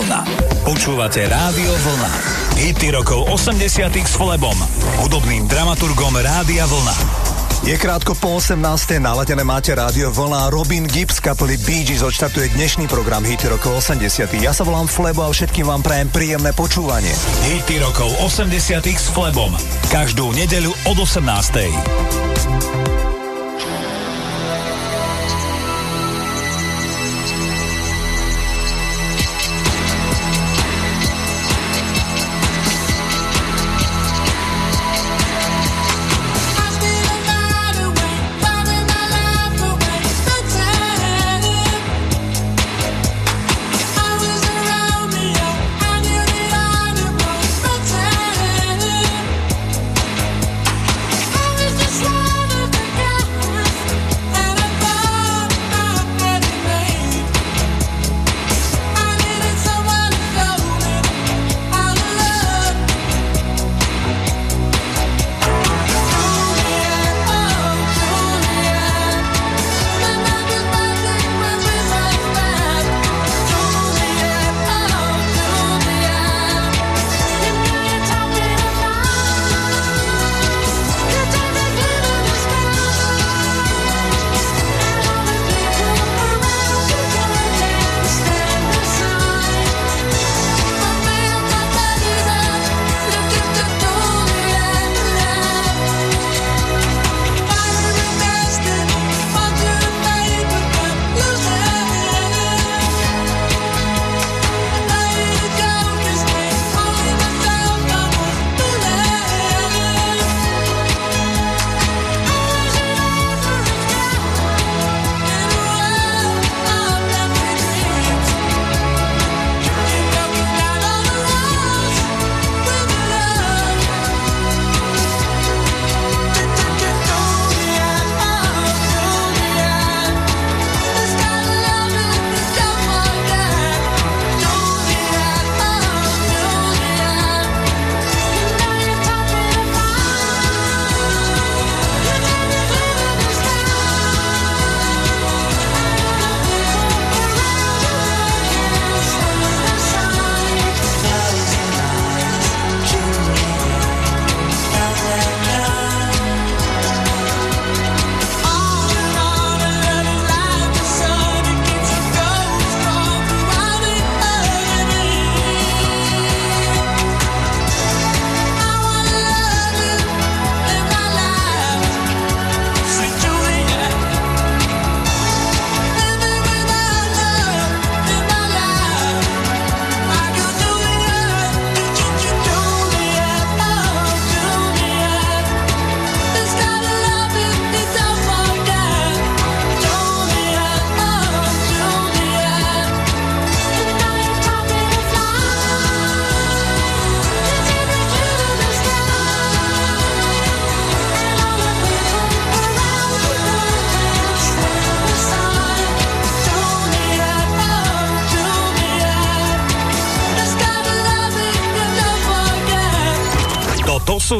Vlna. Počúvate Rádio Vlna. Hity rokov 80 s Flebom, hudobným dramaturgom Rádia Vlna. Je krátko po 18. naladené máte rádio Vlna. Robin Gibbs kapely Bee Gees odštartuje dnešný program Hity rokov 80. Ja sa volám Flebo a všetkým vám prajem príjemné počúvanie. Hity rokov 80 s Flebom. Každú nedeľu od 18.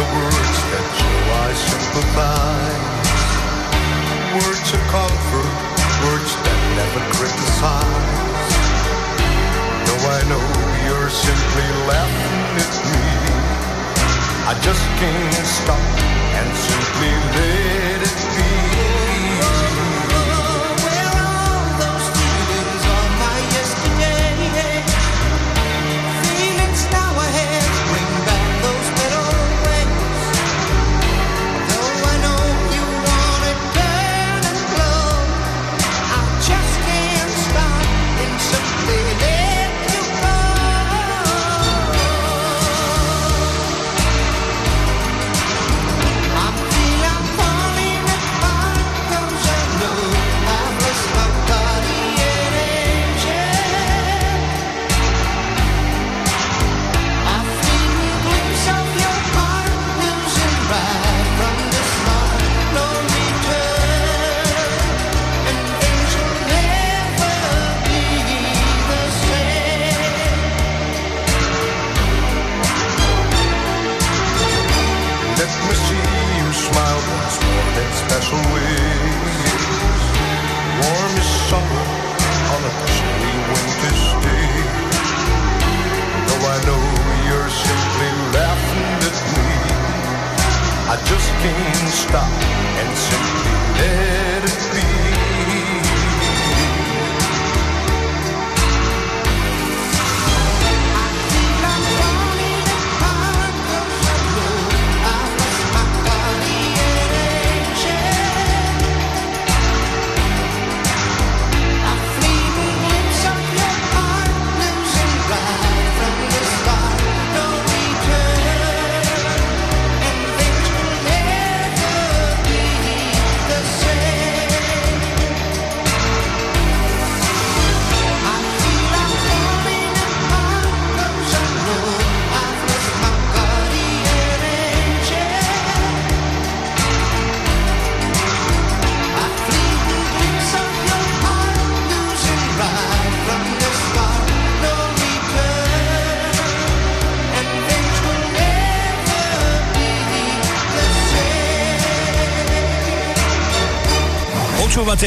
the words that show I sympathize. Words of comfort, words that never criticize. Though I know you're simply laughing at me, I just can't stop and simply live.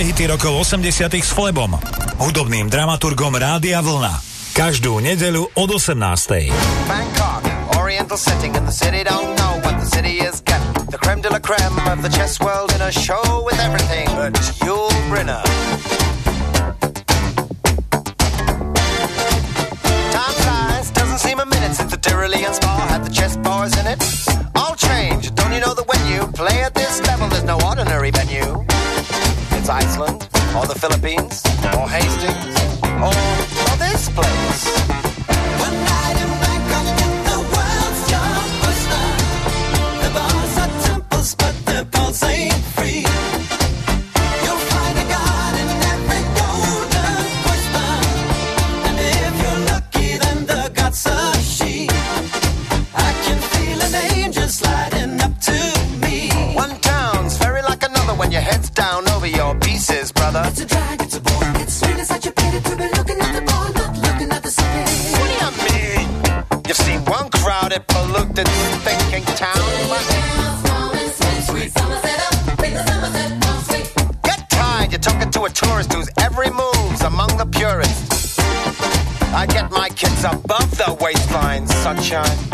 Hity rokov 80 s Flebom, hudobným dramaturgom Rádia Vlna. Každú nedeľu od 18. Bangkok, oriental setting in the city don't know what the city is getting. The creme de la creme of the chess world in a show with everything but Yul Brynner. Time flies, doesn't seem a minute since the Tyrolean Spa had the chess bars in it. All change, don't you know that when you play at this level, there's no ordinary venue? It's Iceland, or the Philippines, or Hastings, or, sunshine.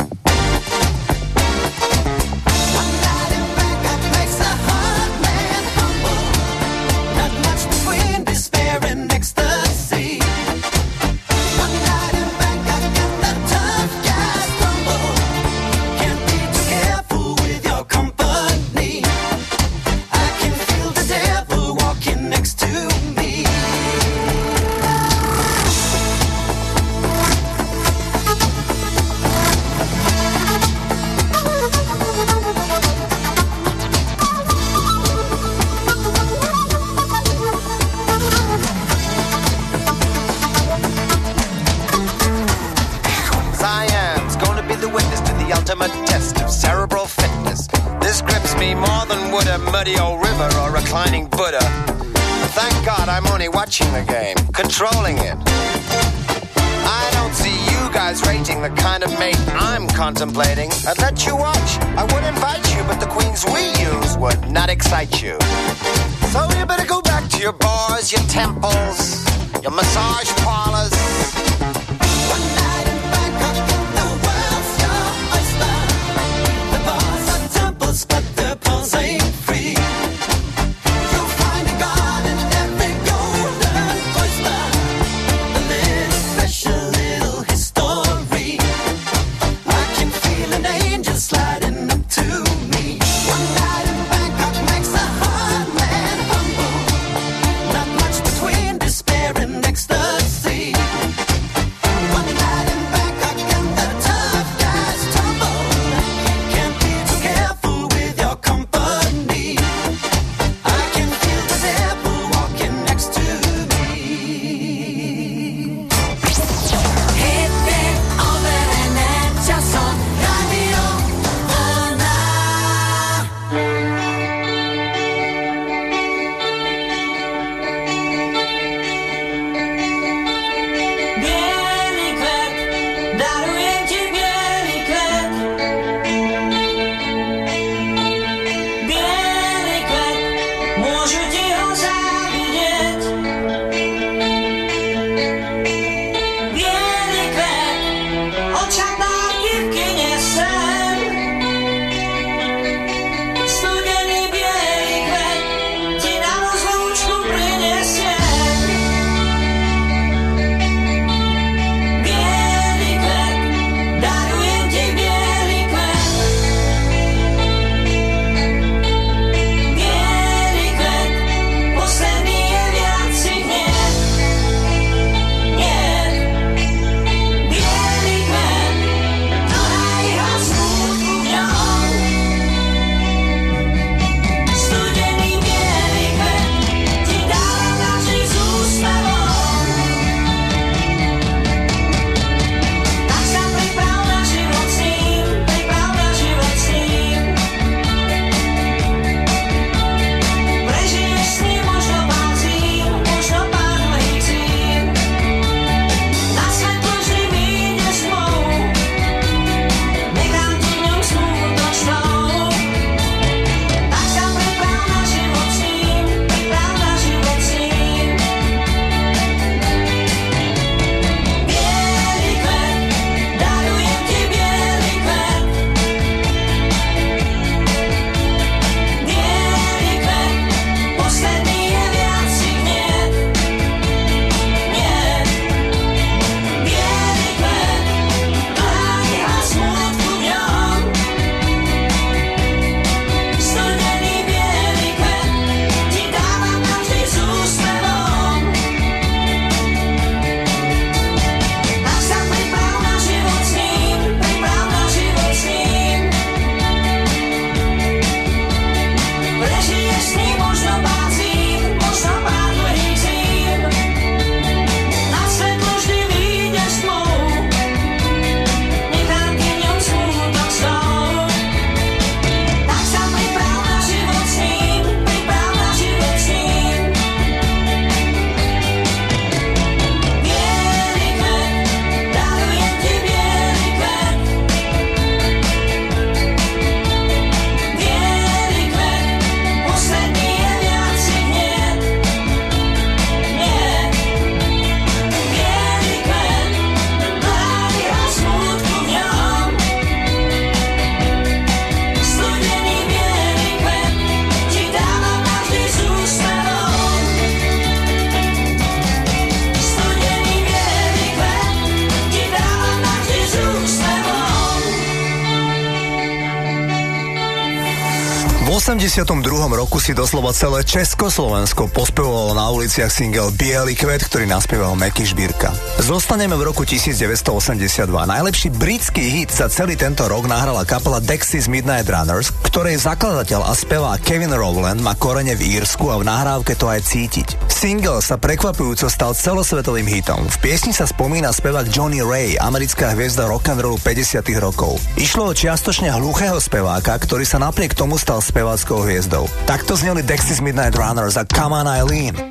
82. roku si doslova celé Československo pospevovalo na uliciach single Bielý kvet, ktorý naspieval Meky Žbírka. Zostaneme v roku 1982. Najlepší britský hit za celý tento rok nahrala kapela Dexys Midnight Runners, ktorej zakladateľ a spevá Kevin Rowland má korene v Írsku a v nahrávke to aj cítiť. Single sa prekvapujúco stal celosvetovým hitom. V piesni sa spomína spevák Johnny Ray, americká hviezda rock'n'rollu 50. rokov. Išlo o čiastočne hluchého speváka, ktorý sa napriek tomu stal speváckou hviezdou. Takto zneli Dexys Midnight Runners a Come on Eileen.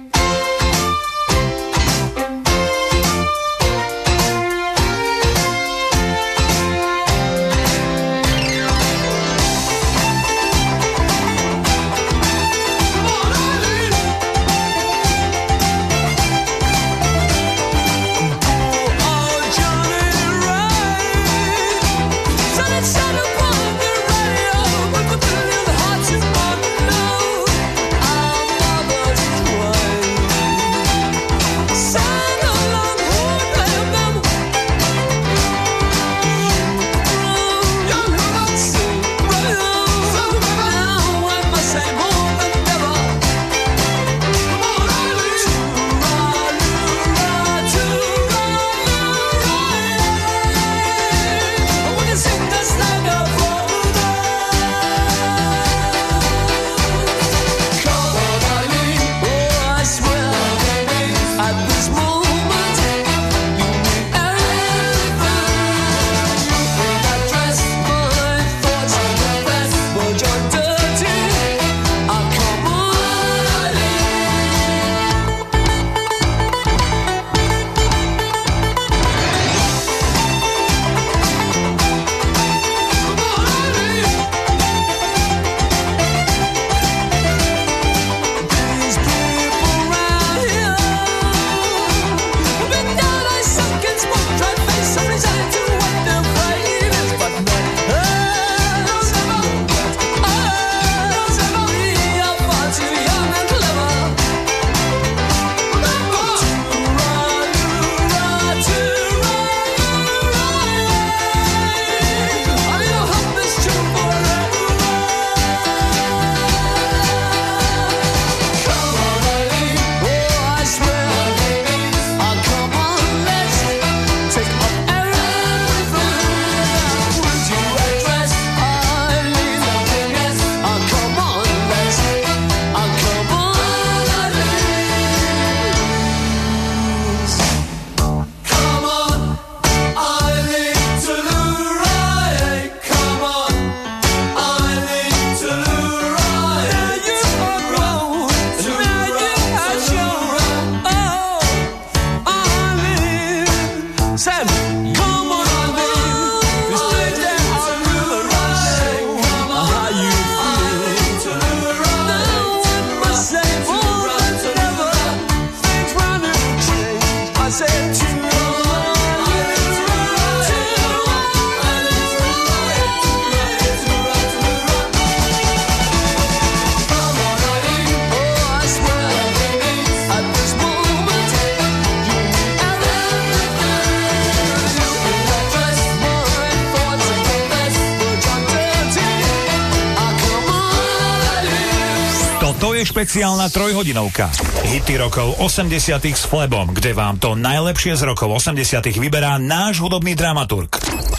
špeciálna trojhodinovka. Hity rokov 80 s Flebom, kde vám to najlepšie z rokov 80 vyberá náš hudobný dramaturg.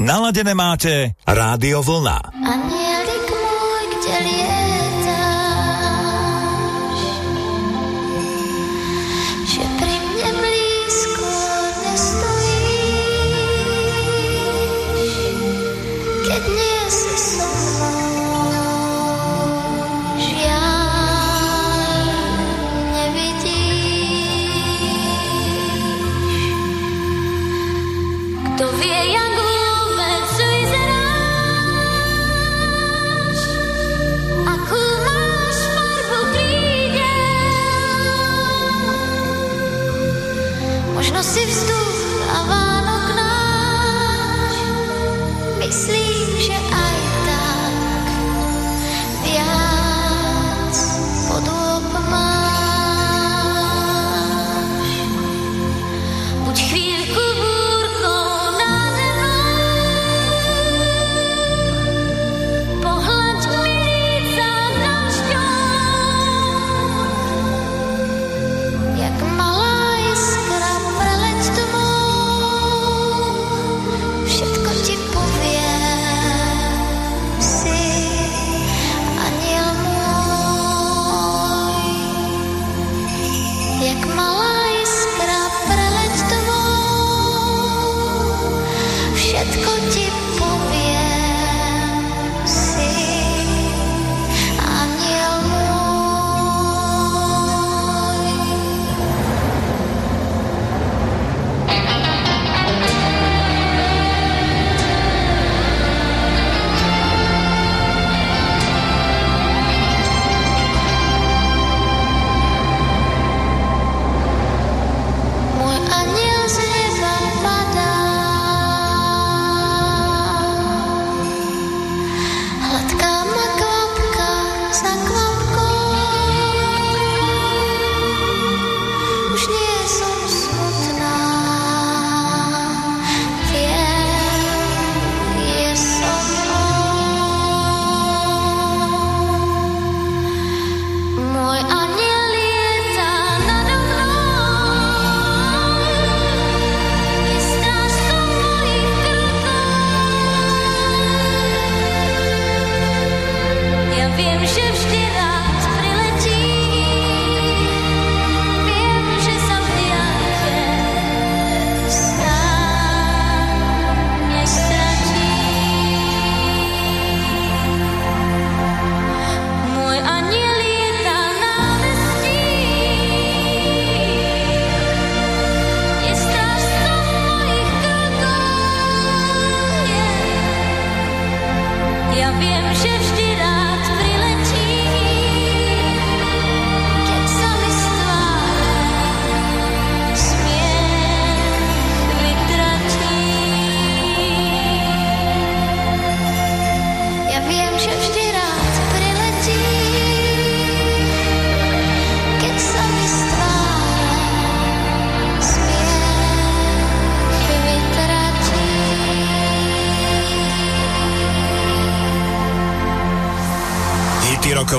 Naladené máte Rádio Vlna. Anielik môj, kde liek?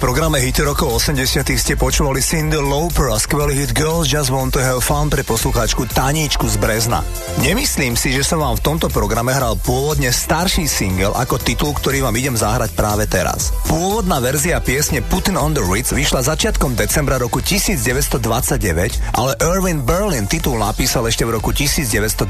programe Hity rokov 80 ste počúvali Cindy Lauper a skvelý hit Girls Just Want to Have Fun pre poslucháčku Taníčku z Brezna. Nemyslím si, že som vám v tomto programe hral pôvodne starší single ako titul, ktorý vám idem zahrať práve teraz. Pôvodná verzia piesne Putin on the Ritz vyšla začiatkom decembra roku 1929, ale Irvin Berlin titul napísal ešte v roku 1927.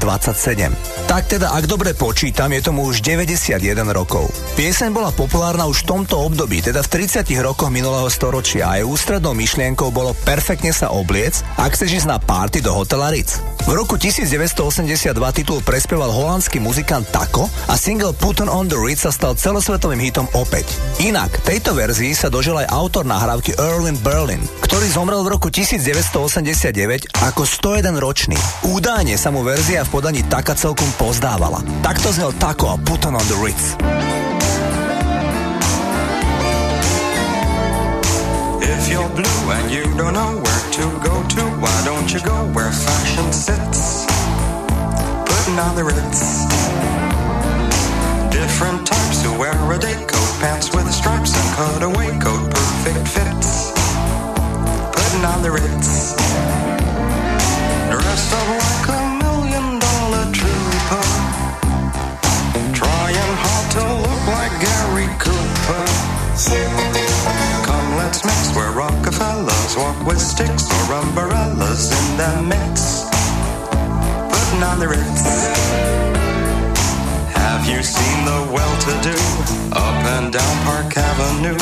Tak teda, ak dobre počítam, je tomu už 91 rokov. Pieseň bola populárna už v tomto období, teda v 30 rokoch minulého storočia a jej ústrednou myšlienkou bolo perfektne sa obliec, ak chceš ísť na party do hotela Ritz. V roku 1982 titul prespieval holandský muzikant Taco a single Put on the Ritz sa stal celosvetovým hitom opäť. Inak, tejto verzii sa dožil aj autor nahrávky Erwin Berlin, ktorý zomrel v roku 1989 ako 101 ročný. Údajne sa mu verzia v podaní Taka celkom pozdávala. Takto znel Taco a Put on the Ritz. Blue and you don't know where to go to, why don't you go where fashion sits? Putting on the ritz. Different types who wear a day coat, pants with stripes and cutaway coat, perfect fits. Putting on the ritz. Dressed up with sticks or umbrellas in their mix. Putting on the ritz. Have you seen the well-to-do up and down Park Avenue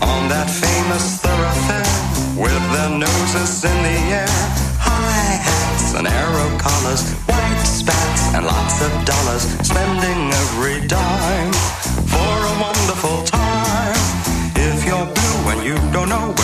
on that famous thoroughfare with their noses in the air? High hats and arrow collars, white spats and lots of dollars, spending every dime for a wonderful time. If you're blue and you don't know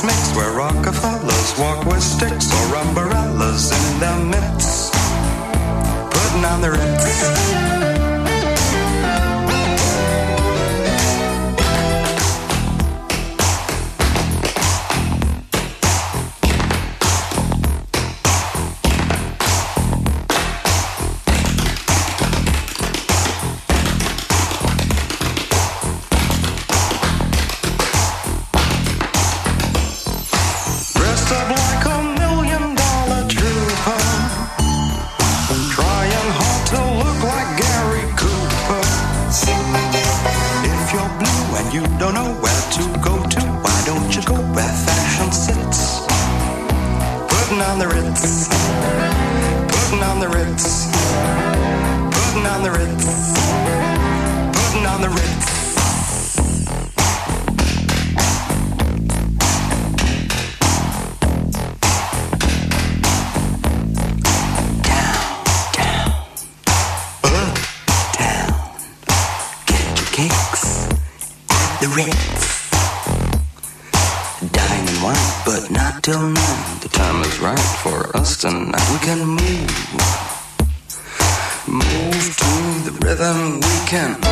Mix where Rockefellers walk with sticks or umbrellas in their midst. Putting on the ritz. On the ritz. Putting on the ritz. The Ritz. Dine and wine, but not till nine. The time is right for us tonight. We can move. Rhythm we can.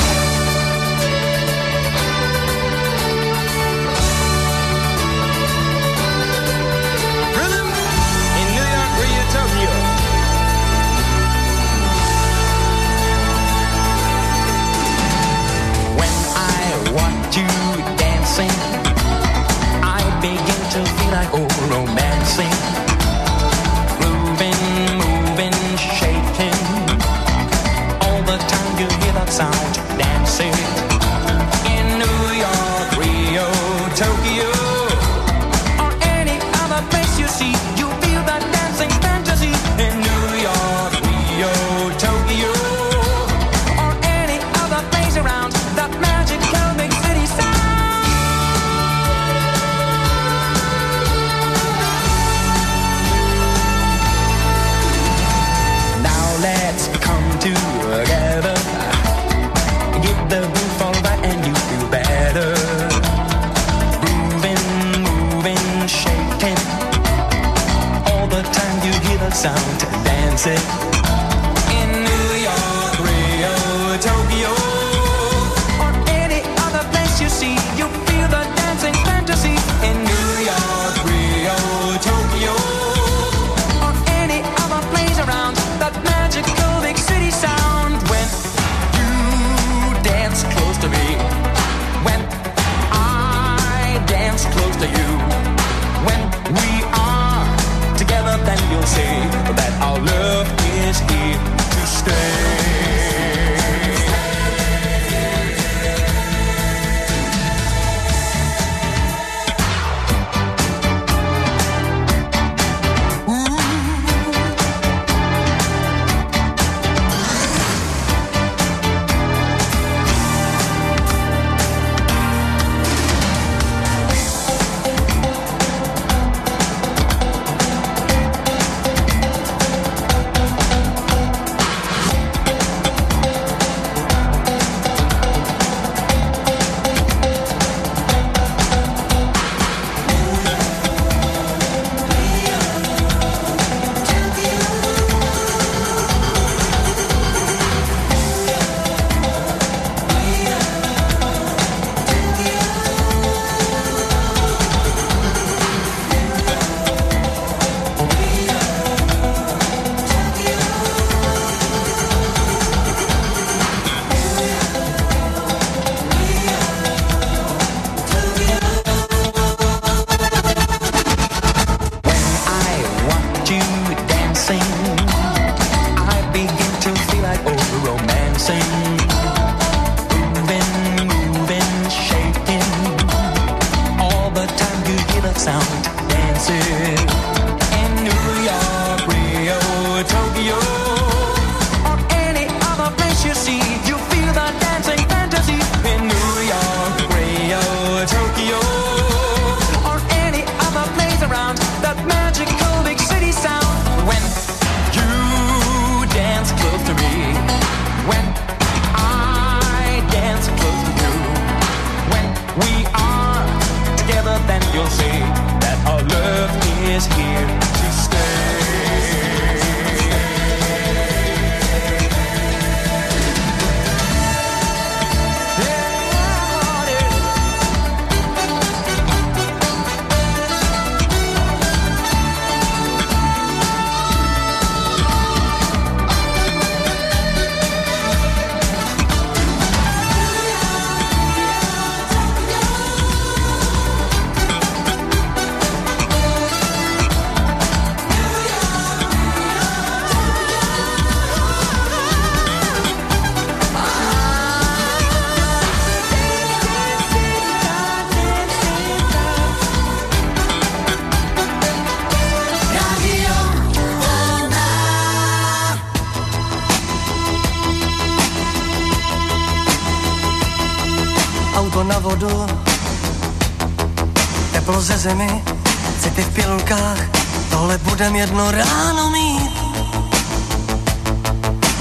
jedno ráno mít.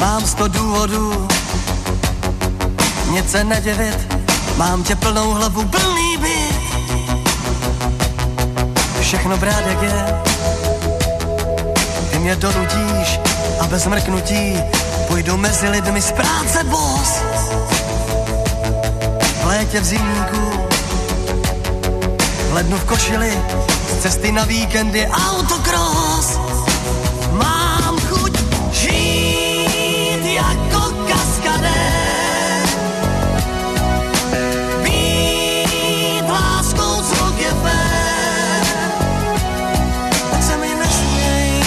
Mám sto důvodů, nic se nedivit, mám tě plnou hlavu, plný byt. Všechno brát jak je, ty mě donudíš a bez mrknutí půjdu mezi lidmi z práce bos. V létě v zimníku, v lednu v košili, z cesty na víkendy autokros. Mám chuť žít jako kaskadé, Být láskou z je fér. Tak se mi nesměj,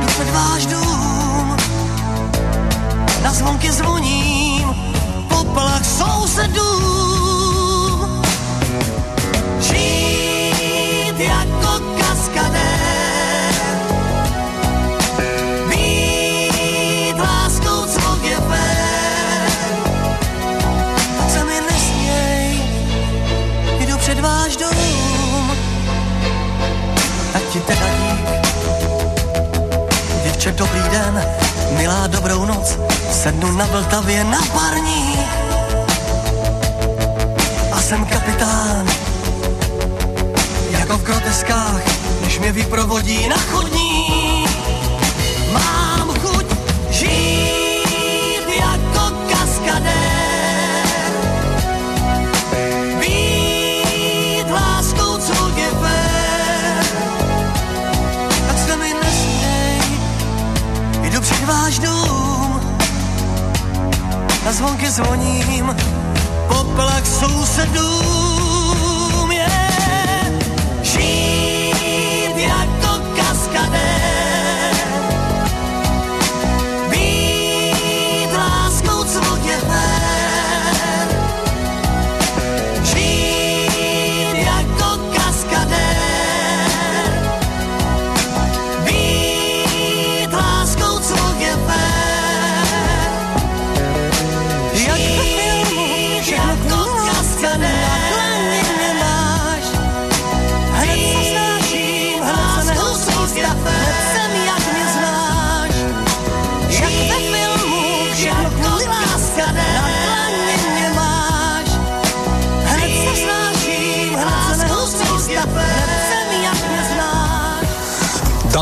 jdu před váš dům. Na zvonky zvoní Vlček, dobrý den, milá dobrou noc, sednu na Vltavě na parní a jsem kapitán, jako v groteskách, když mě vyprovodí na chodní. Na zvonky zvoním, poplach sousedům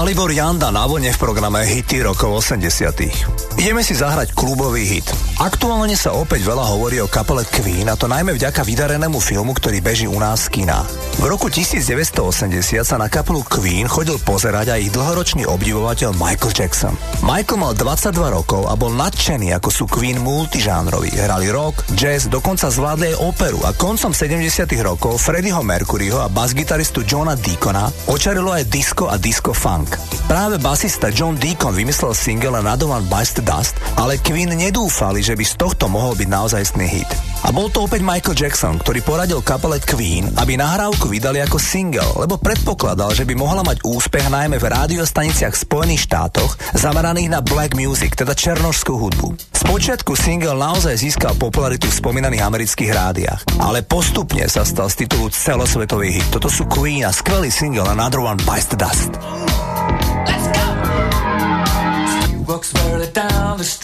Dalibor Janda na vlne v programe Hity rokov 80 Ideme si zahrať klubový hit. Aktuálne sa opäť veľa hovorí o kapele Queen a to najmä vďaka vydarenému filmu, ktorý beží u nás v kinách. V roku 1980 sa na kapelu Queen chodil pozerať aj ich dlhoročný obdivovateľ Michael Jackson. Michael mal 22 rokov a bol nadšený, ako sú Queen multižánroví. Hrali rock, jazz, dokonca zvládli aj operu a koncom 70 rokov Freddieho Mercuryho a basgitaristu Johna Deacona očarilo aj disco a disco funk. Práve basista John Deacon vymyslel single Another One Bites the Dust, ale Queen nedúfali, že by z tohto mohol byť naozajstný hit. A bol to opäť Michael Jackson, ktorý poradil kapele Queen, aby nahrávku vydali ako single, lebo predpokladal, že by mohla mať úspech najmä v rádiostaniciach Spojených štátoch zameraných na black music, teda černožskú hudbu. Spočiatku single naozaj získal popularitu v spomínaných amerických rádiách, ale postupne sa stal z titulu celosvetový hit. Toto sú Queen a skvelý single Another One Bites the Dust. Walks barely down. The street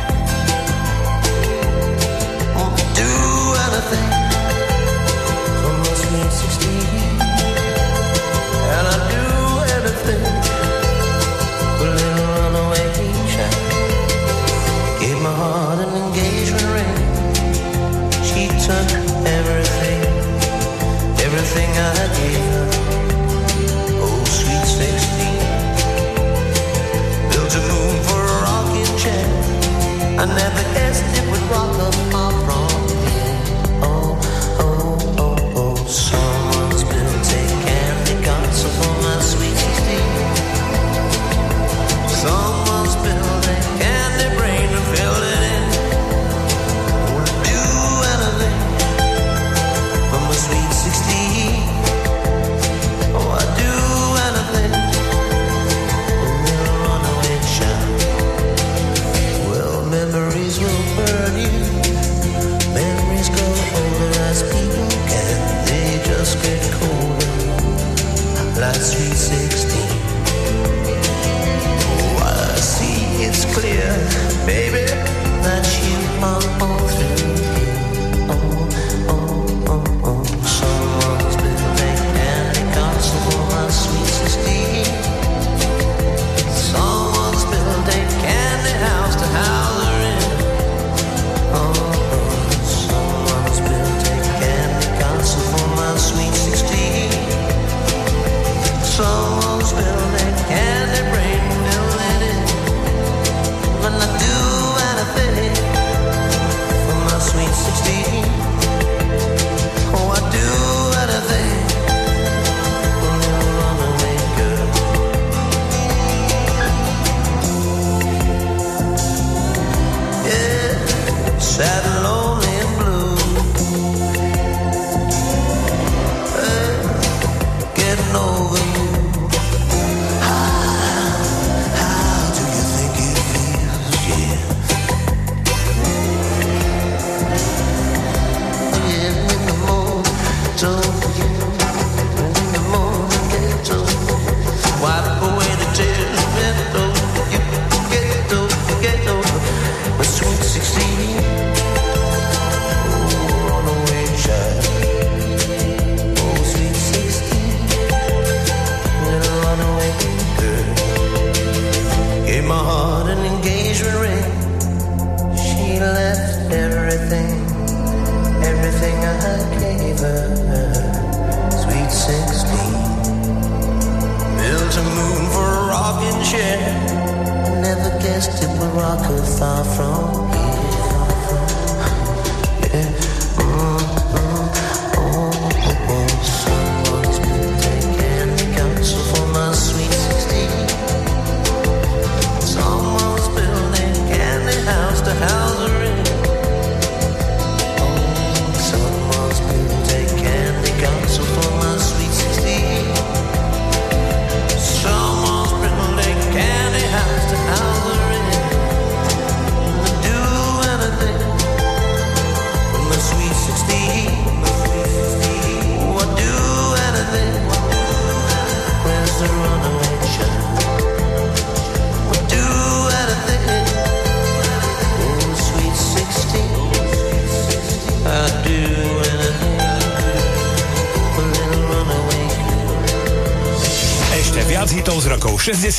there's a moon for a rocking chair. Never guessed it would rock her far from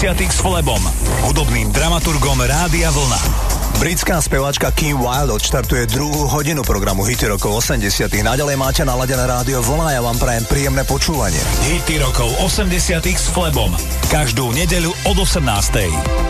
90. s Flebom, hudobným dramaturgom Rádia Vlna. Britská speváčka Kim Wilde odštartuje druhú hodinu programu Hity rokov 80. Naďalej máte naladené rádio Vlna a ja vám prajem príjemné počúvanie. Hity rokov 80. s Flebom. Každú nedeľu od 18.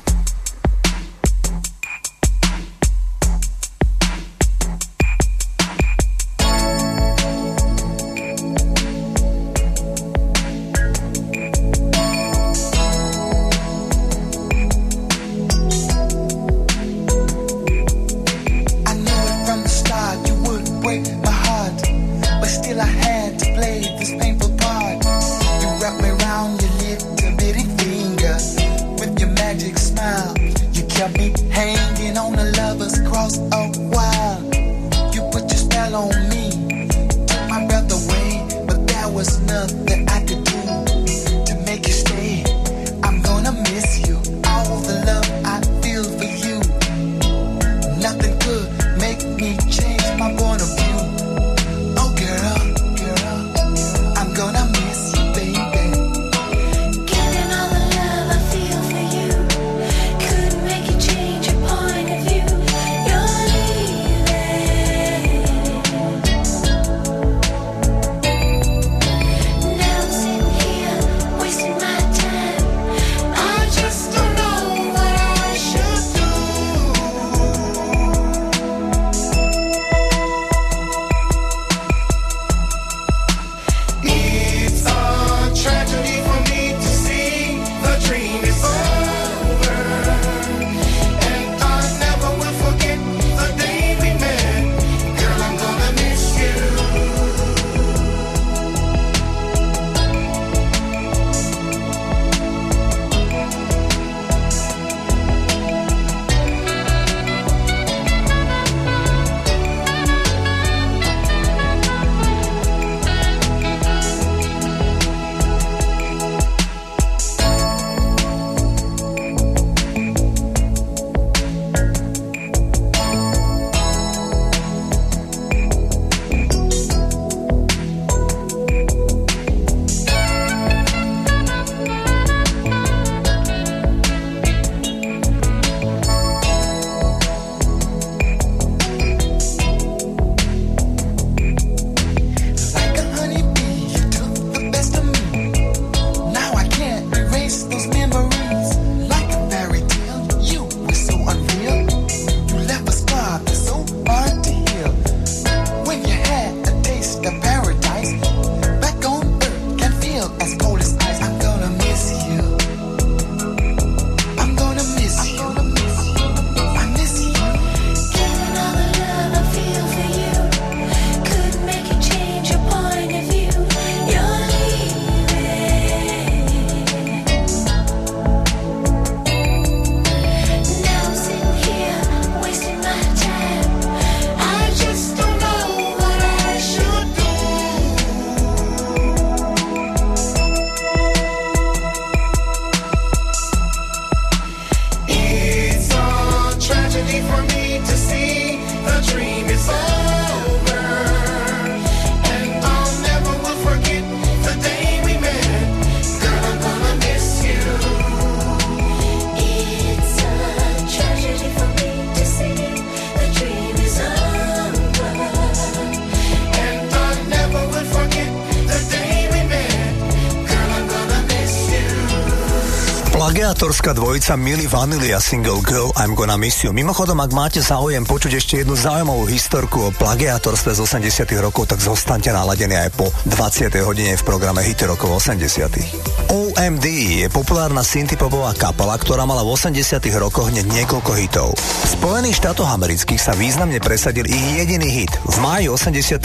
sa Milly Vanilli a single Girl I'm Gonna Miss You. Mimochodom, ak máte záujem počuť ešte jednu zaujímavú historku o plagiátorstve z 80 rokov, tak zostaňte naladení aj po 20. hodine v programe Hity rokov 80. OMD je populárna synthpopová kapela, ktorá mala v 80 rokoch hneď niekoľko hitov. V Spojených štátoch amerických sa významne presadil ich jediný hit. V máji 86.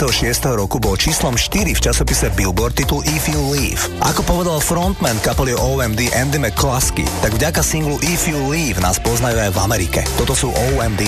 roku bol číslom 4 v časopise Billboard titul If You Leave. Ako povedal frontman kapely OMD Andy McCluskey, tak vďaka singlu If You Leave nás poznajú aj v Amerike. Toto sú OMD.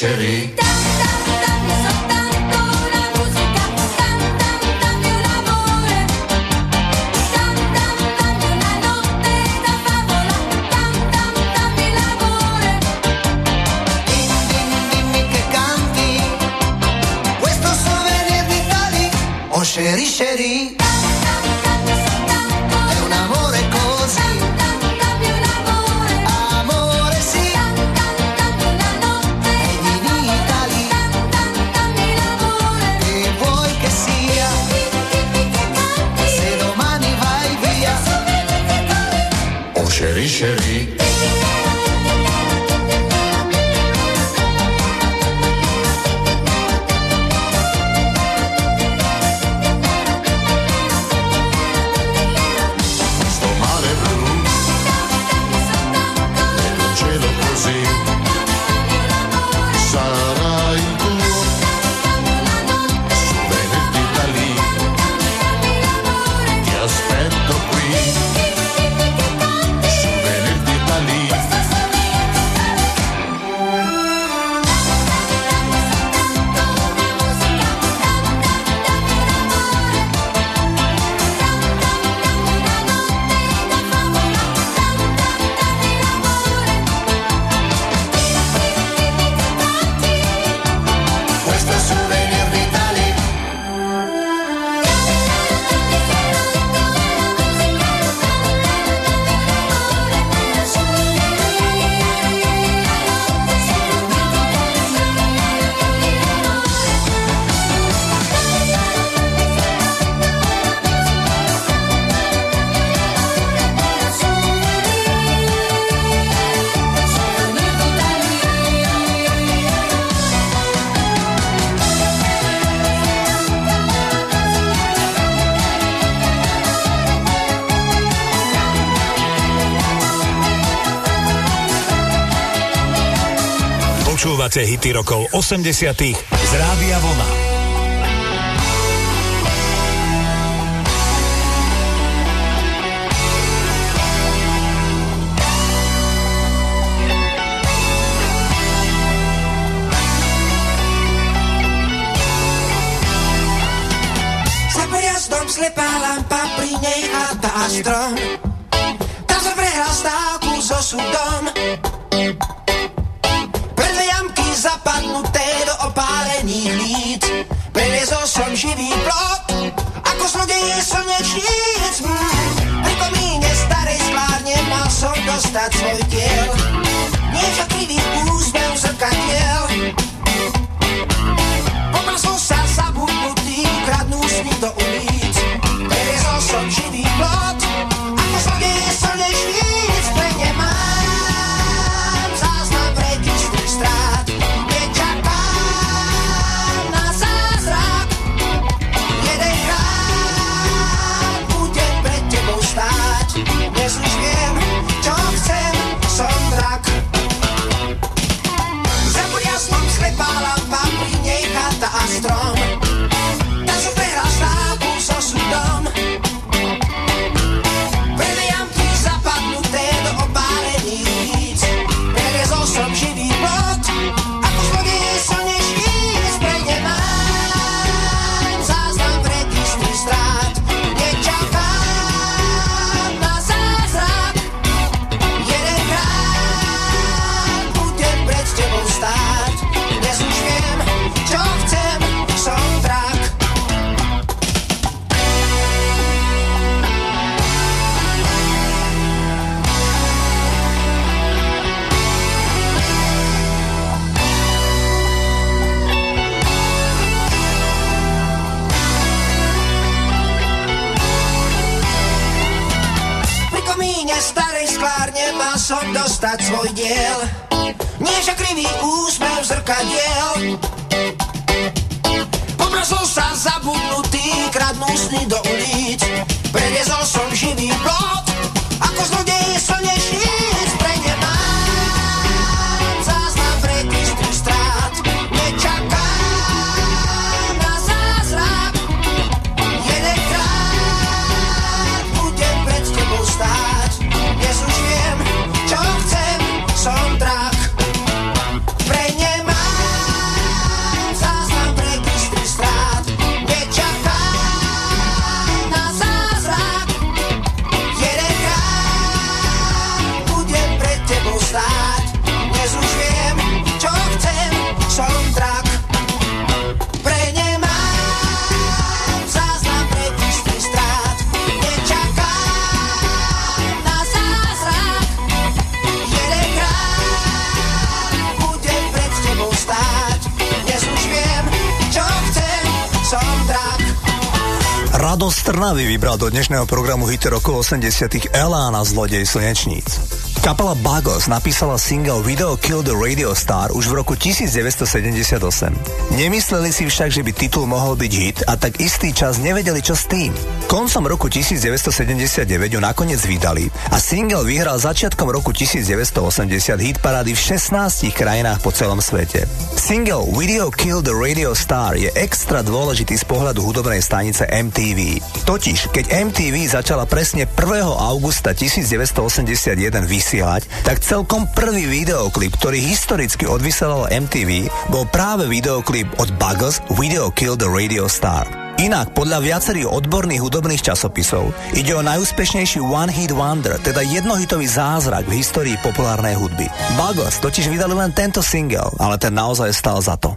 chérie 80 z Rádia Vlna. Rado z Trnavy vybral do dnešného programu hity rokov 80 Elána Zlodej slnečníc. Kapela Bagos napísala single Video Kill the Radio Star už v roku 1978. Nemysleli si však, že by titul mohol byť hit a tak istý čas nevedeli, čo s tým. Koncom roku 1979 ju nakoniec vydali a single vyhral začiatkom roku 1980 hit parády v 16 krajinách po celom svete. Single Video Kill the Radio Star je extra dôležitý z pohľadu hudobnej stanice MTV. Totiž, keď MTV začala presne 1. augusta 1981 vysielať, tak celkom prvý videoklip, ktorý historicky odvysielal MTV, bol práve videoklip od Buggles Video Kill the Radio Star. Inak, podľa viacerých odborných hudobných časopisov, ide o najúspešnejší One Hit Wonder, teda jednohitový zázrak v histórii populárnej hudby. Buggles totiž vydali len tento single, ale ten naozaj stal za to.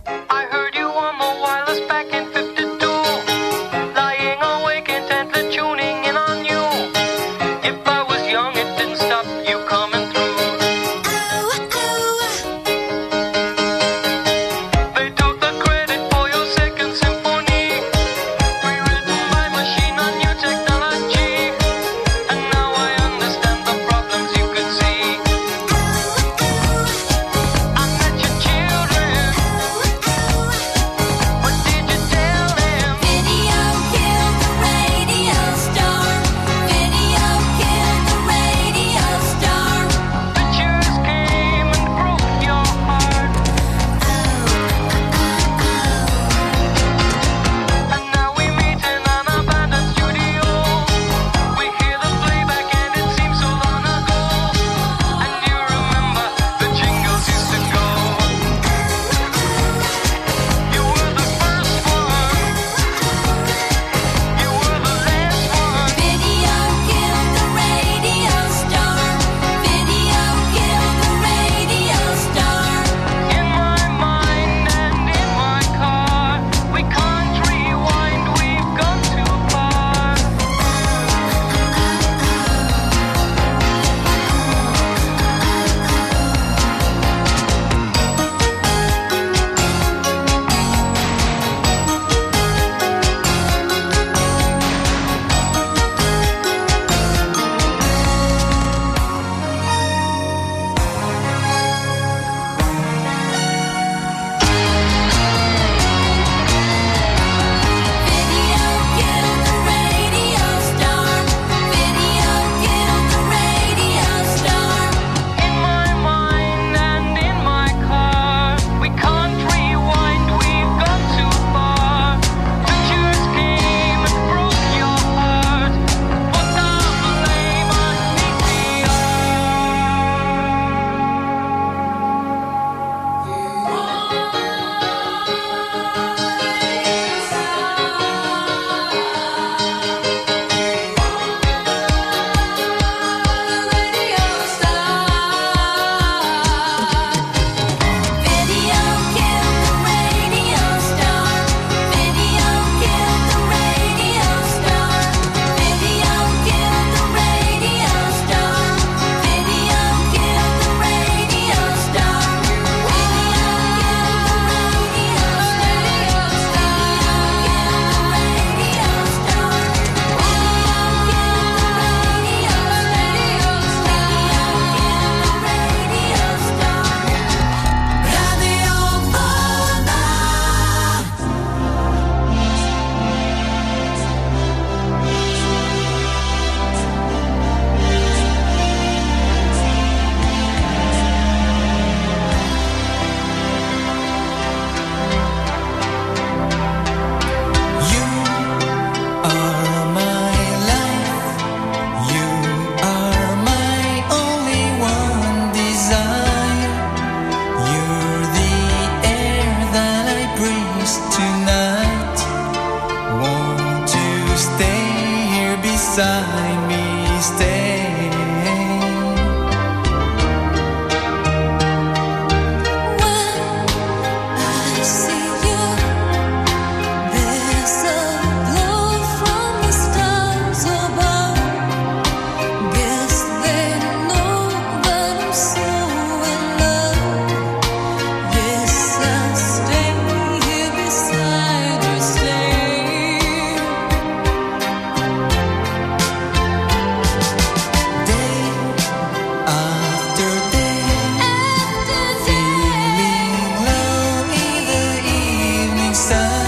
さ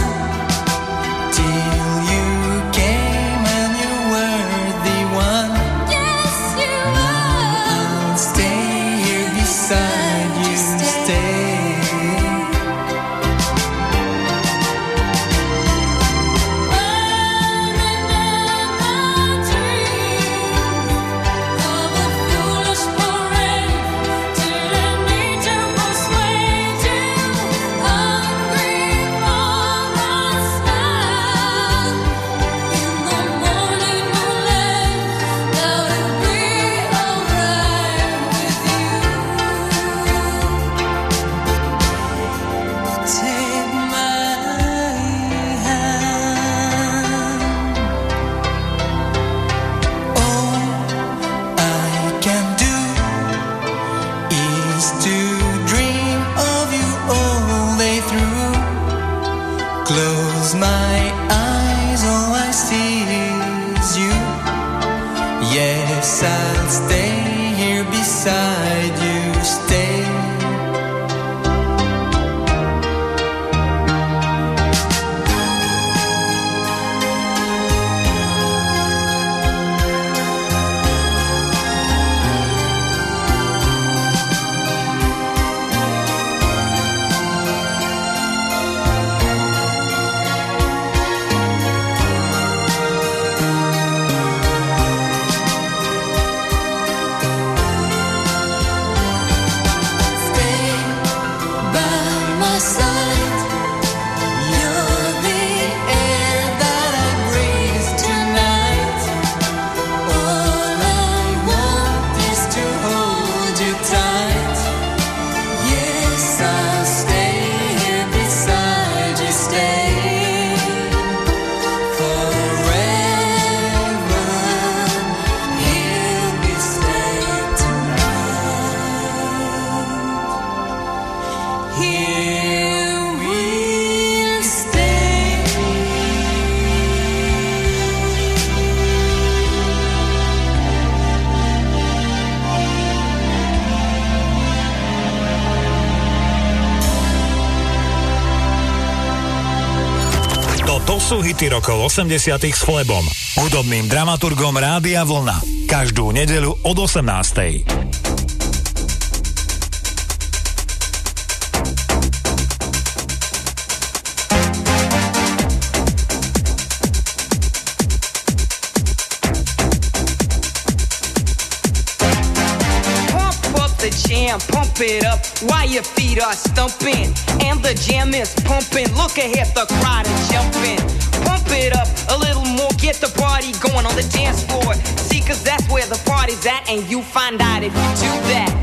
rokov 80 s Flebom, hudobným dramaturgom Rádia Vlna. Každú nedeľu od 18. pump it up while your feet are stumping. And the jam is pumping. Look ahead, the crowd is jumping. up a little more, get the party going on the dance floor. See, cause that's where the party's at, and you find out if you do that.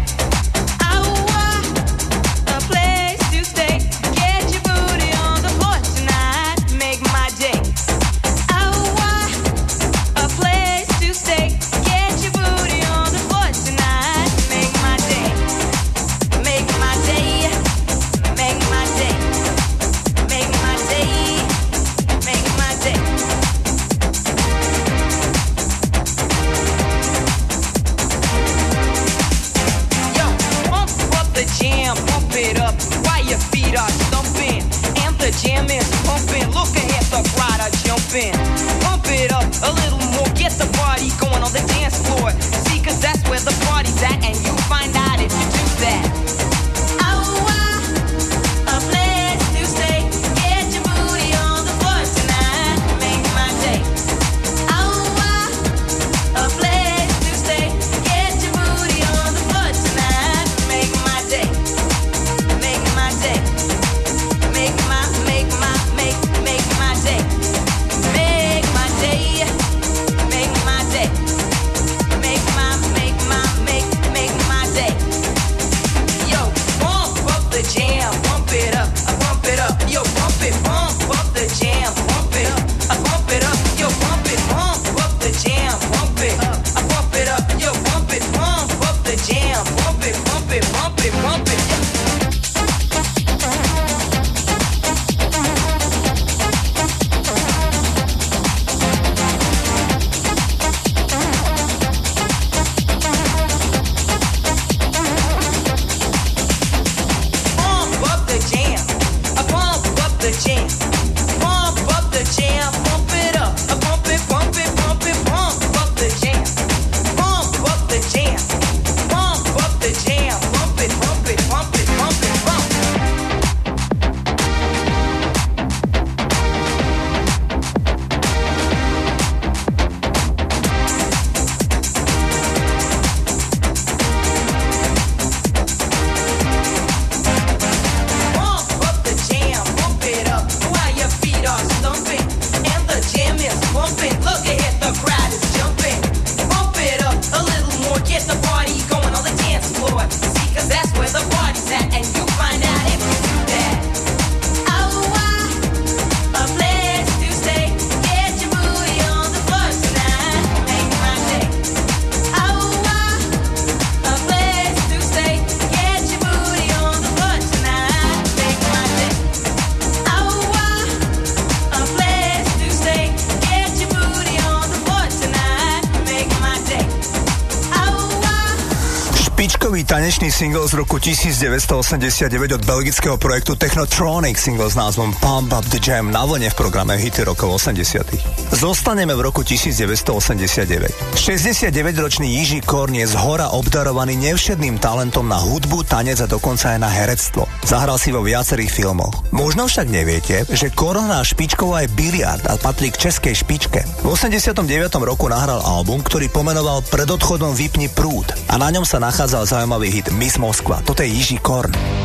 Tanečný single z roku 1989 od belgického projektu Technotronic single s názvom Pump Up the Jam na vlne v programe Hity rokov 80 Zostaneme v roku 1989. 69-ročný Jiří Korn je z hora obdarovaný nevšedným talentom na hudbu, tanec a dokonca aj na herectvo. Zahral si vo viacerých filmoch. Možno však neviete, že Korn hrá špičkovo aj biliard a patrí k českej špičke. V 89. roku nahral album, ktorý pomenoval Pred odchodom vypni prúd a na ňom sa nachádzal zaujímavý hit Miss Moskva. Toto je Jiří Korn.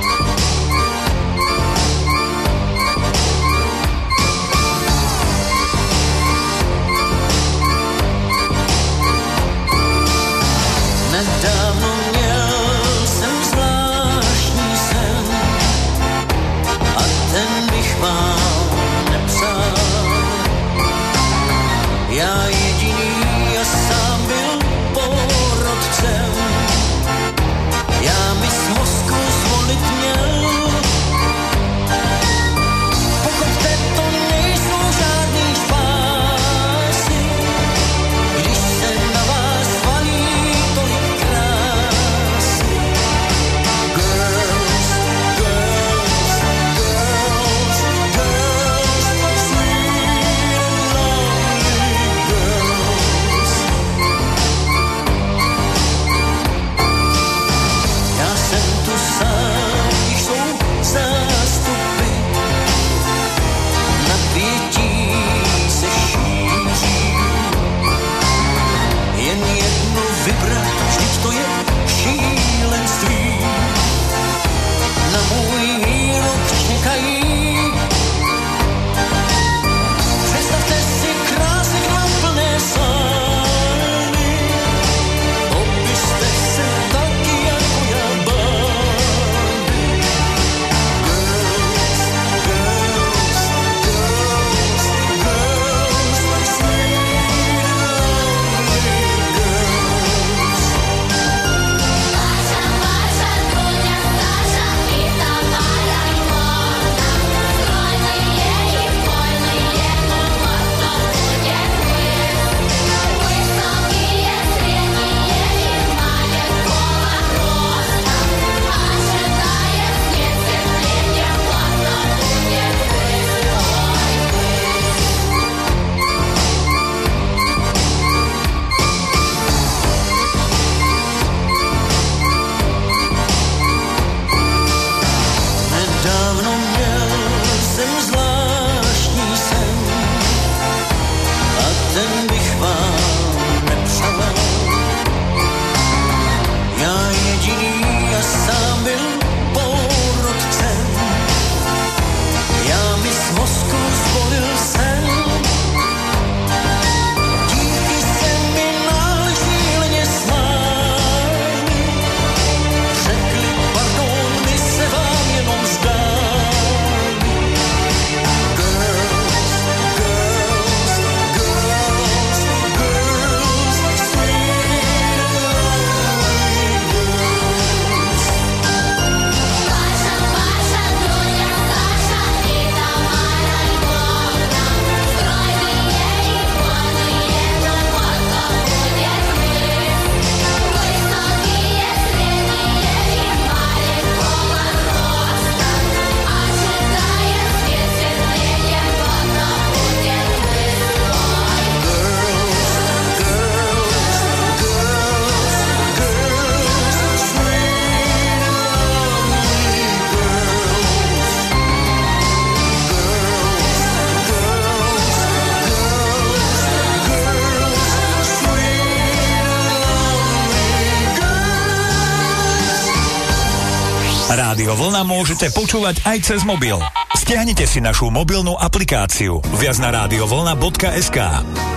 Môžete počúvať aj cez mobil. Stiahnite si našu mobilnú aplikáciu viac na radiovlna.sk.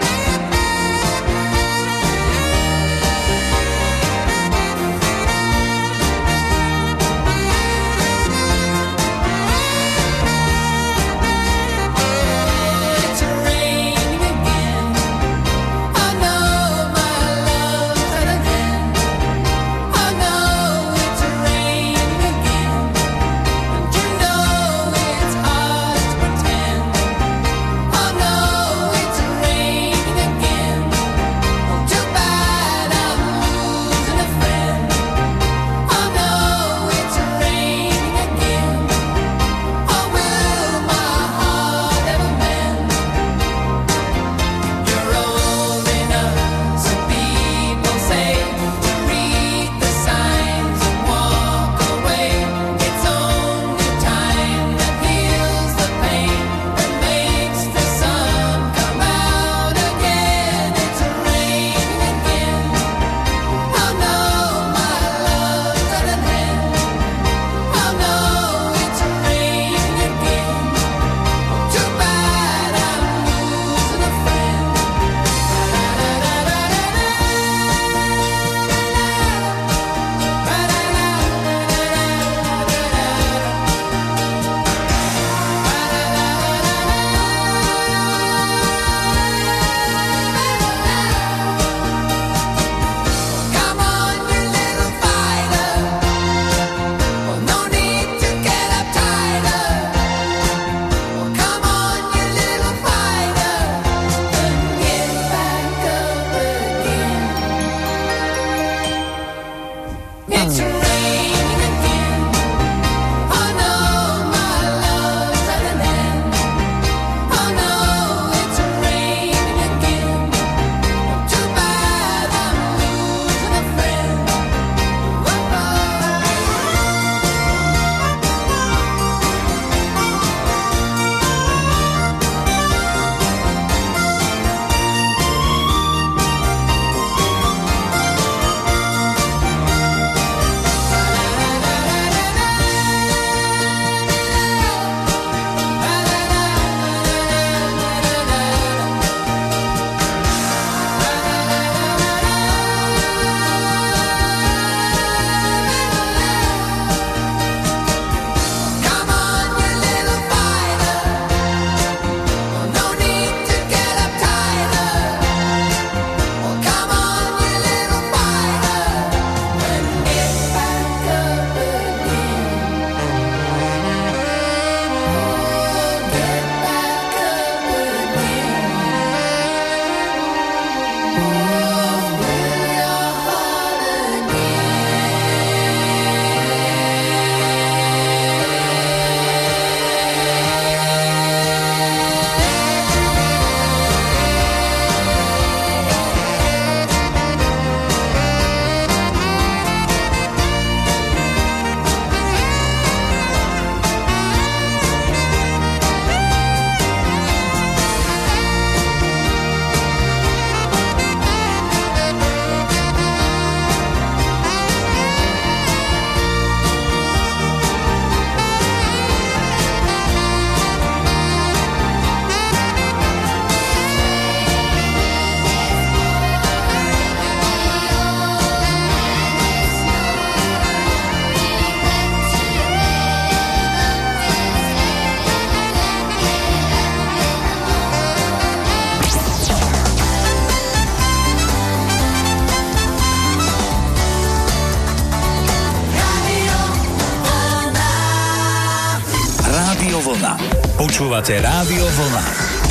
počúvate Rádio Vlna.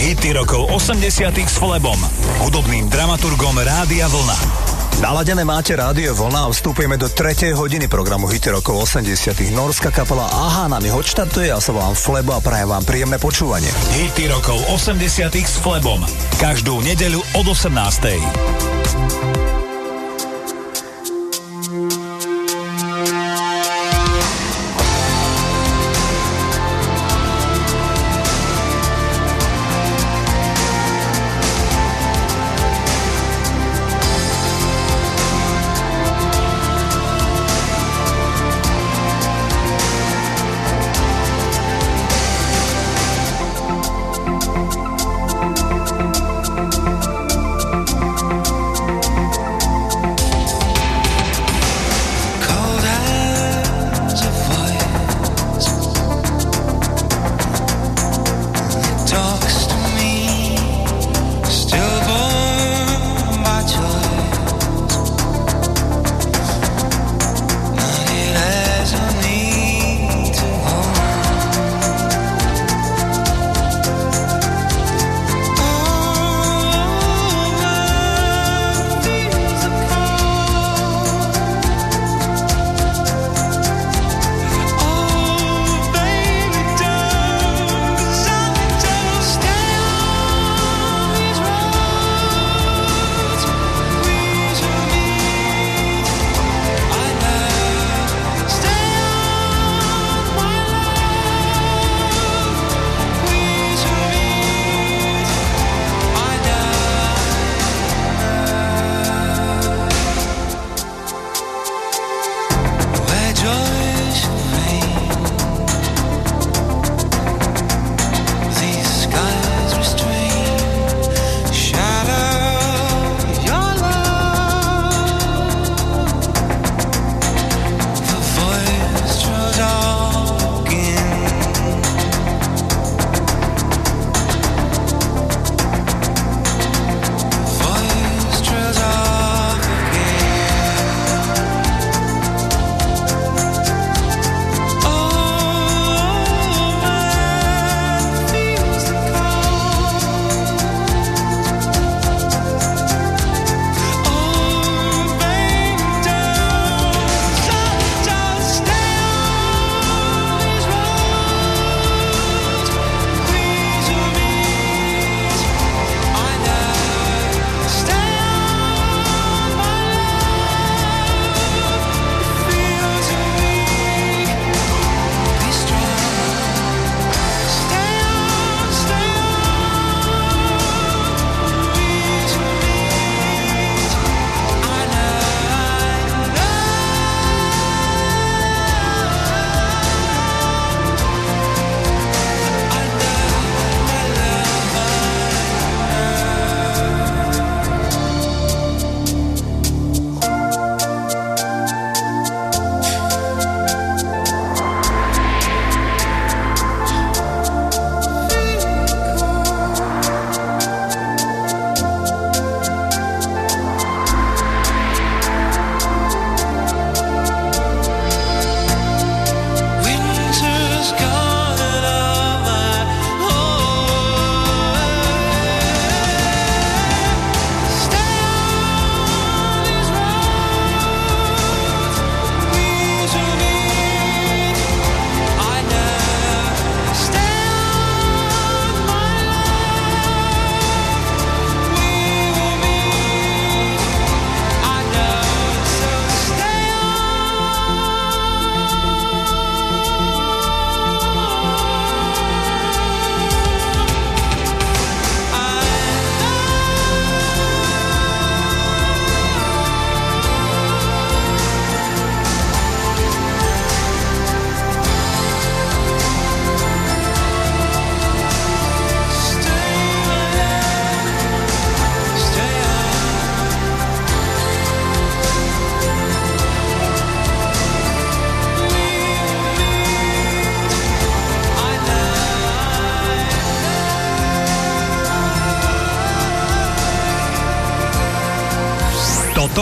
Hity rokov 80 s Flebom, hudobným dramaturgom Rádia Vlna. Naladené máte Rádio Vlna a vstupujeme do 3. hodiny programu Hity rokov 80 Norská kapela Aha nami odštartuje, ja sa vám Flebo a prajem vám príjemné počúvanie. Hity rokov 80 s Flebom. Každú nedeľu od 18.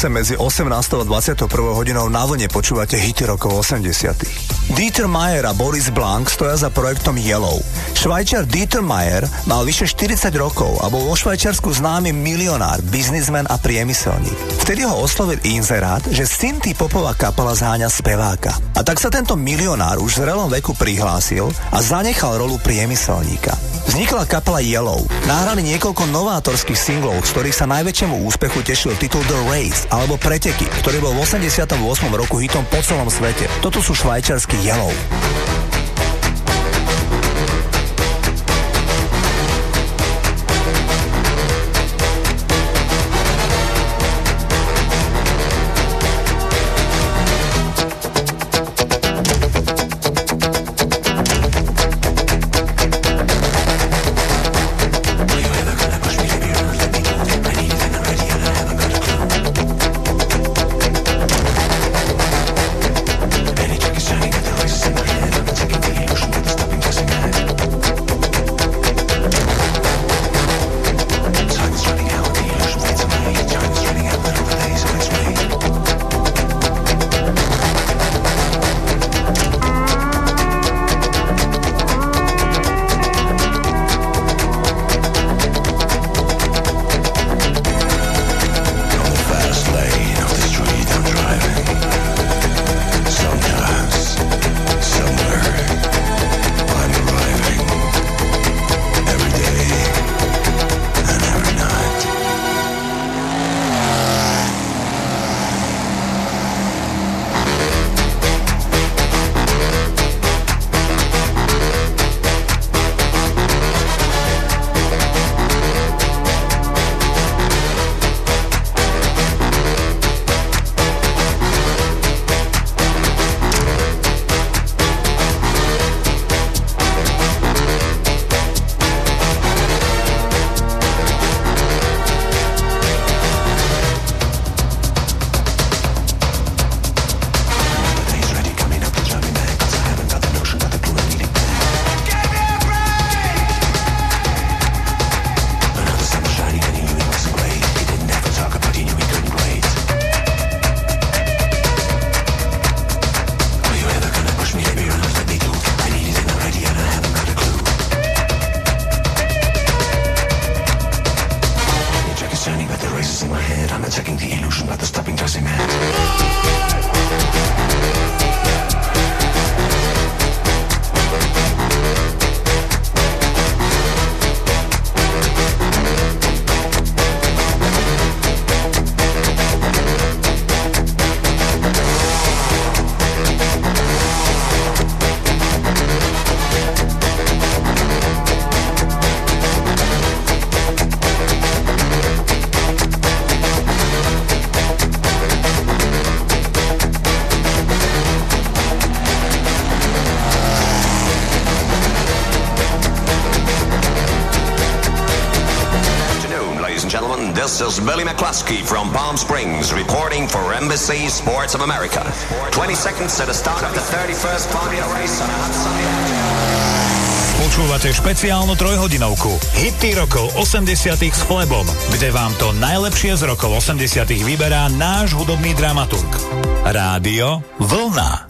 čase medzi 18. a 21. hodinou na vlne počúvate hity rokov 80. Dieter Mayer a Boris Blank stoja za projektom Yellow. Švajčiar Dieter Mayer mal vyše 40 rokov a bol vo Švajčiarsku známy milionár, biznismen a priemyselník. Vtedy ho oslovil inzerát, že Synthie popová kapela zháňa speváka. A tak sa tento milionár už v zrelom veku prihlásil a zanechal rolu priemyselníka. Vznikla kapela Yellow. Nahrali niekoľko novátorských singlov, z ktorých sa najväčšiemu úspechu tešil titul The Race alebo Preteky, ktorý bol v 88. roku hitom po celom svete. Toto sú švajčiarsky Yellow. McCluskey from Palm Springs reporting for Embassy Sports of America. 20 seconds to the start of the 31st Formula race on a Počúvate špeciálnu trojhodinovku Hity rokov 80 s Flebom, kde vám to najlepšie z rokov 80 vyberá náš hudobný dramaturg. Rádio Vlna.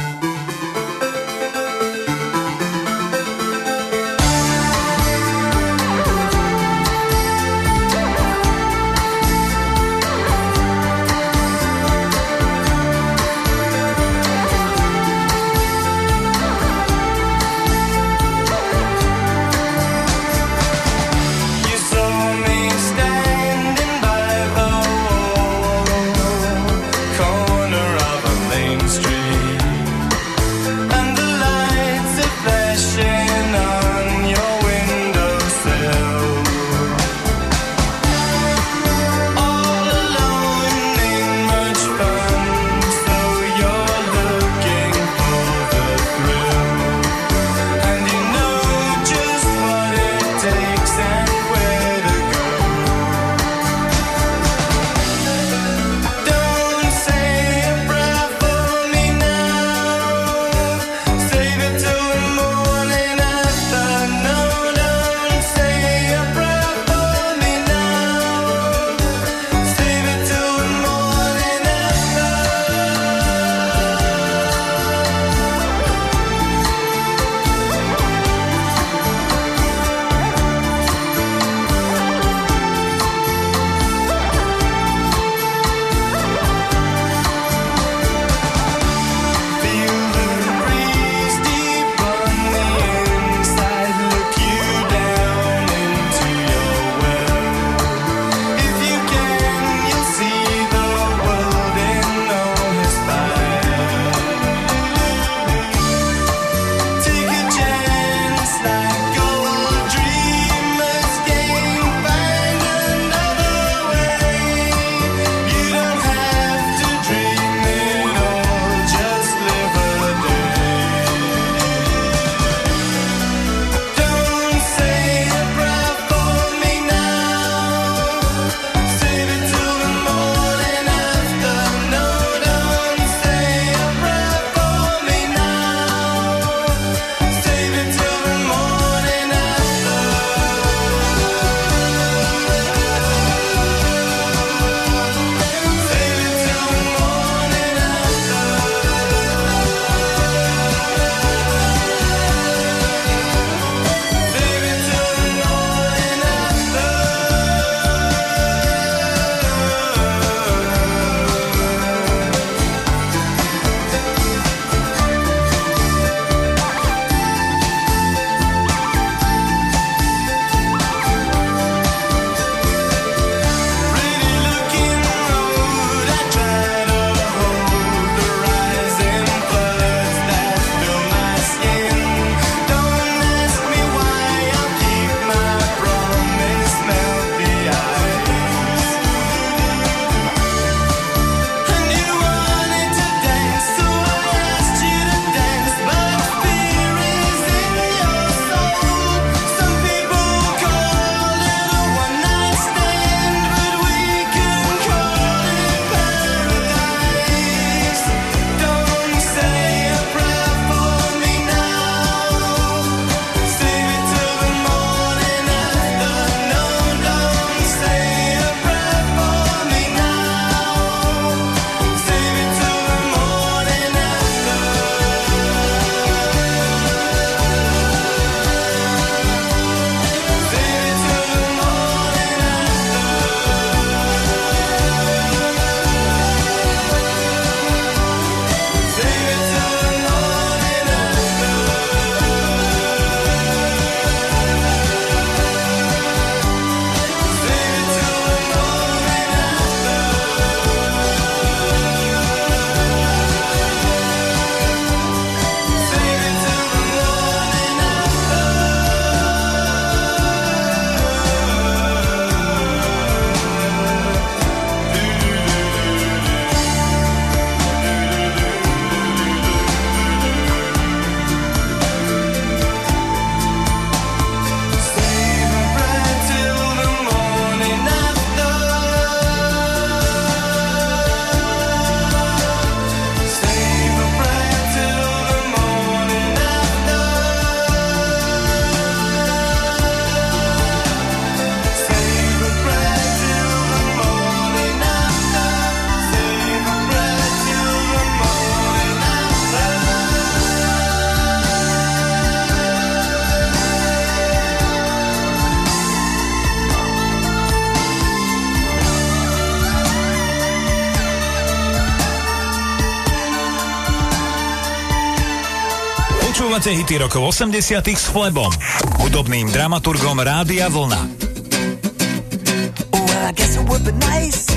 Počúvate hity rokov 80 s Flebom, hudobným dramaturgom Rádia Vlna. Well, I guess it would be nice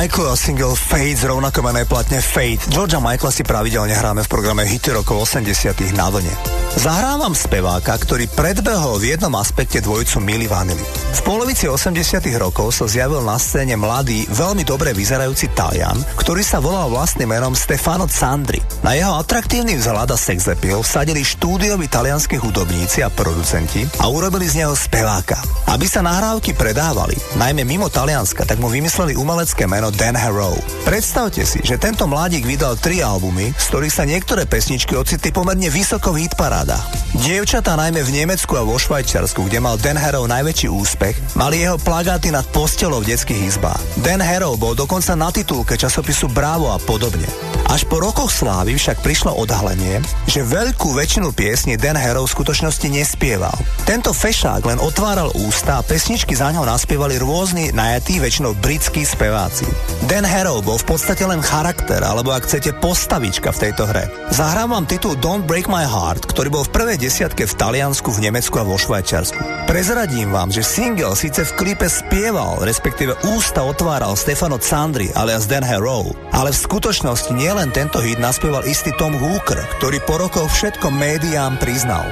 Michael a single Fade z rovnako menej platne Fade. Georgia Michaela si pravidelne hráme v programe Hity rokov 80 na vlne. Zahrávam speváka, ktorý predbehol v jednom aspekte dvojicu Milli Vanilli. V polovici 80 rokov sa zjavil na scéne mladý, veľmi dobre vyzerajúci Talian, ktorý sa volal vlastným menom Stefano Sandri. Na jeho atraktívny vzhľad a sex appeal vsadili štúdioví talianskí hudobníci a producenti a urobili z neho speváka. Aby sa nahrávky predávali, najmä mimo Talianska, tak mu vymysleli umelecké meno Dan Harrow. Predstavte si, že tento mladík vydal tri albumy, z ktorých sa niektoré pesničky ocitli pomerne vysoko v hitparádach. Dievčatá najmä v Nemecku a vo Švajčiarsku, kde mal Dan Harrow najväčší úspech, mali jeho plagáty nad postelou v detských izbách. Dan Harrow bol dokonca na titulke časopisu Bravo a podobne. Až po rokoch slávy však prišlo odhalenie, že veľkú väčšinu piesní Dan Harrow v skutočnosti nespieval. Tento fešák len otváral ústa a pesničky za ňou naspievali rôzni najatí, väčšinou britskí speváci. Dan Harrow bol v podstate len charakter, alebo ak chcete postavička v tejto hre. Zahrám vám titul Don't Break My Heart, ktorý bol v prvej desiatke v Taliansku, v Nemecku a vo Švajčiarsku. Prezradím vám, že single síce v klipe spieval, respektíve ústa otváral Stefano Sandri alias Dan Harrow, ale v skutočnosti nielen tento hit naspieval istý Tom Hooker, ktorý po rokoch všetko médiám priznal.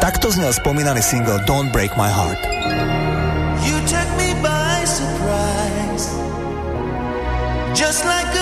Takto znel spomínaný single Don't Break My Heart. Just like a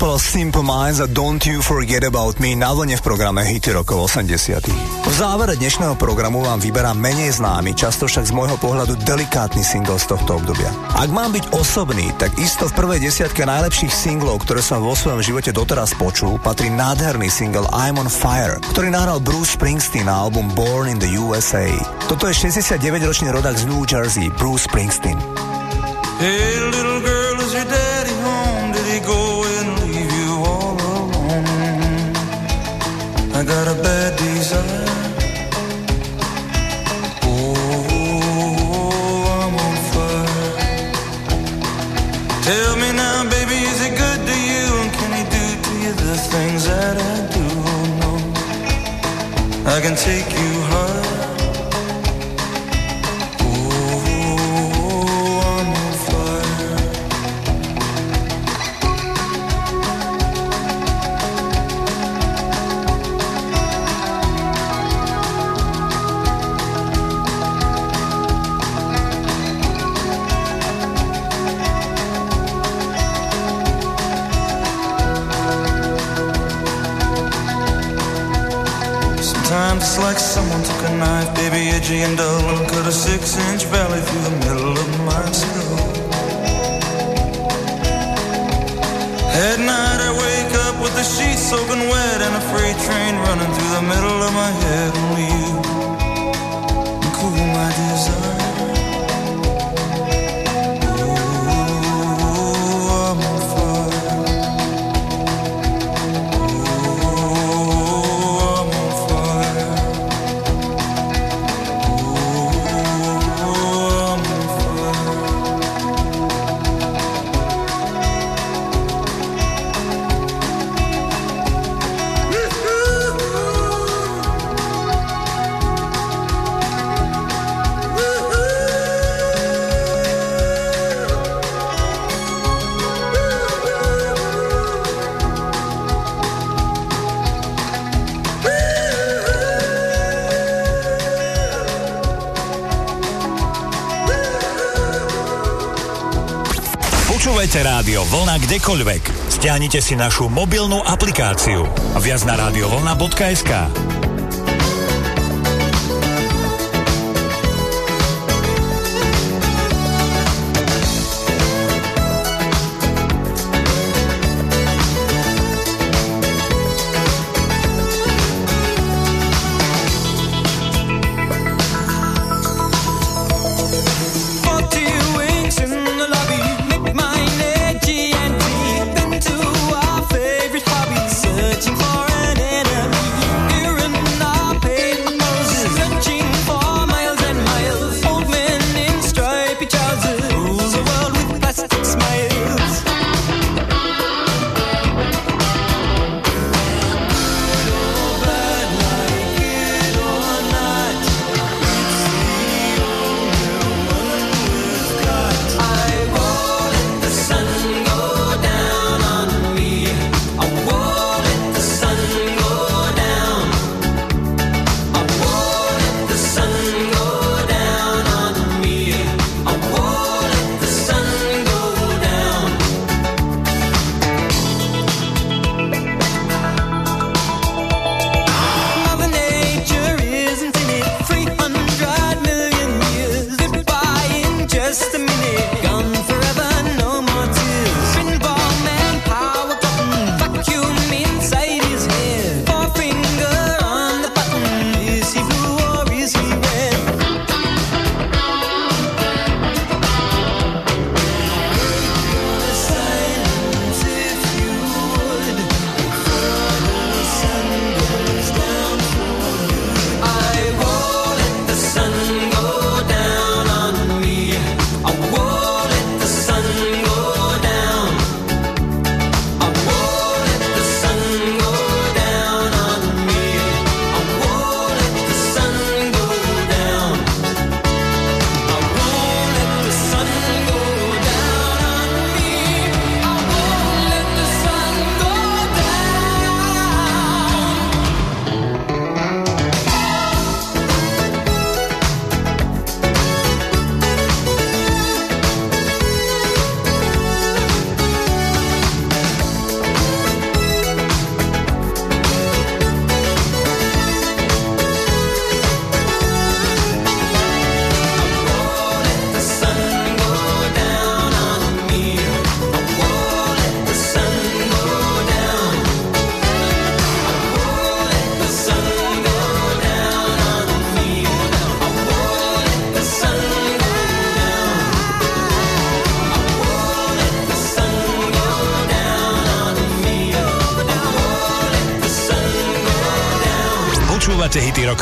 kapela Simple Minds a Don't You Forget About Me na vlne v programe Hity rokov 80. V závere dnešného programu vám vyberám menej známy, často však z môjho pohľadu delikátny single z tohto obdobia. Ak mám byť osobný, tak isto v prvej desiatke najlepších singlov, ktoré som vo svojom živote doteraz počul, patrí nádherný single I'm on Fire, ktorý nahral Bruce Springsteen na album Born in the USA. Toto je 69-ročný rodak z New Jersey, Bruce Springsteen. Hey, kdekoľvek. Stiahnite si našu mobilnú aplikáciu. Viac na radiovolna.sk.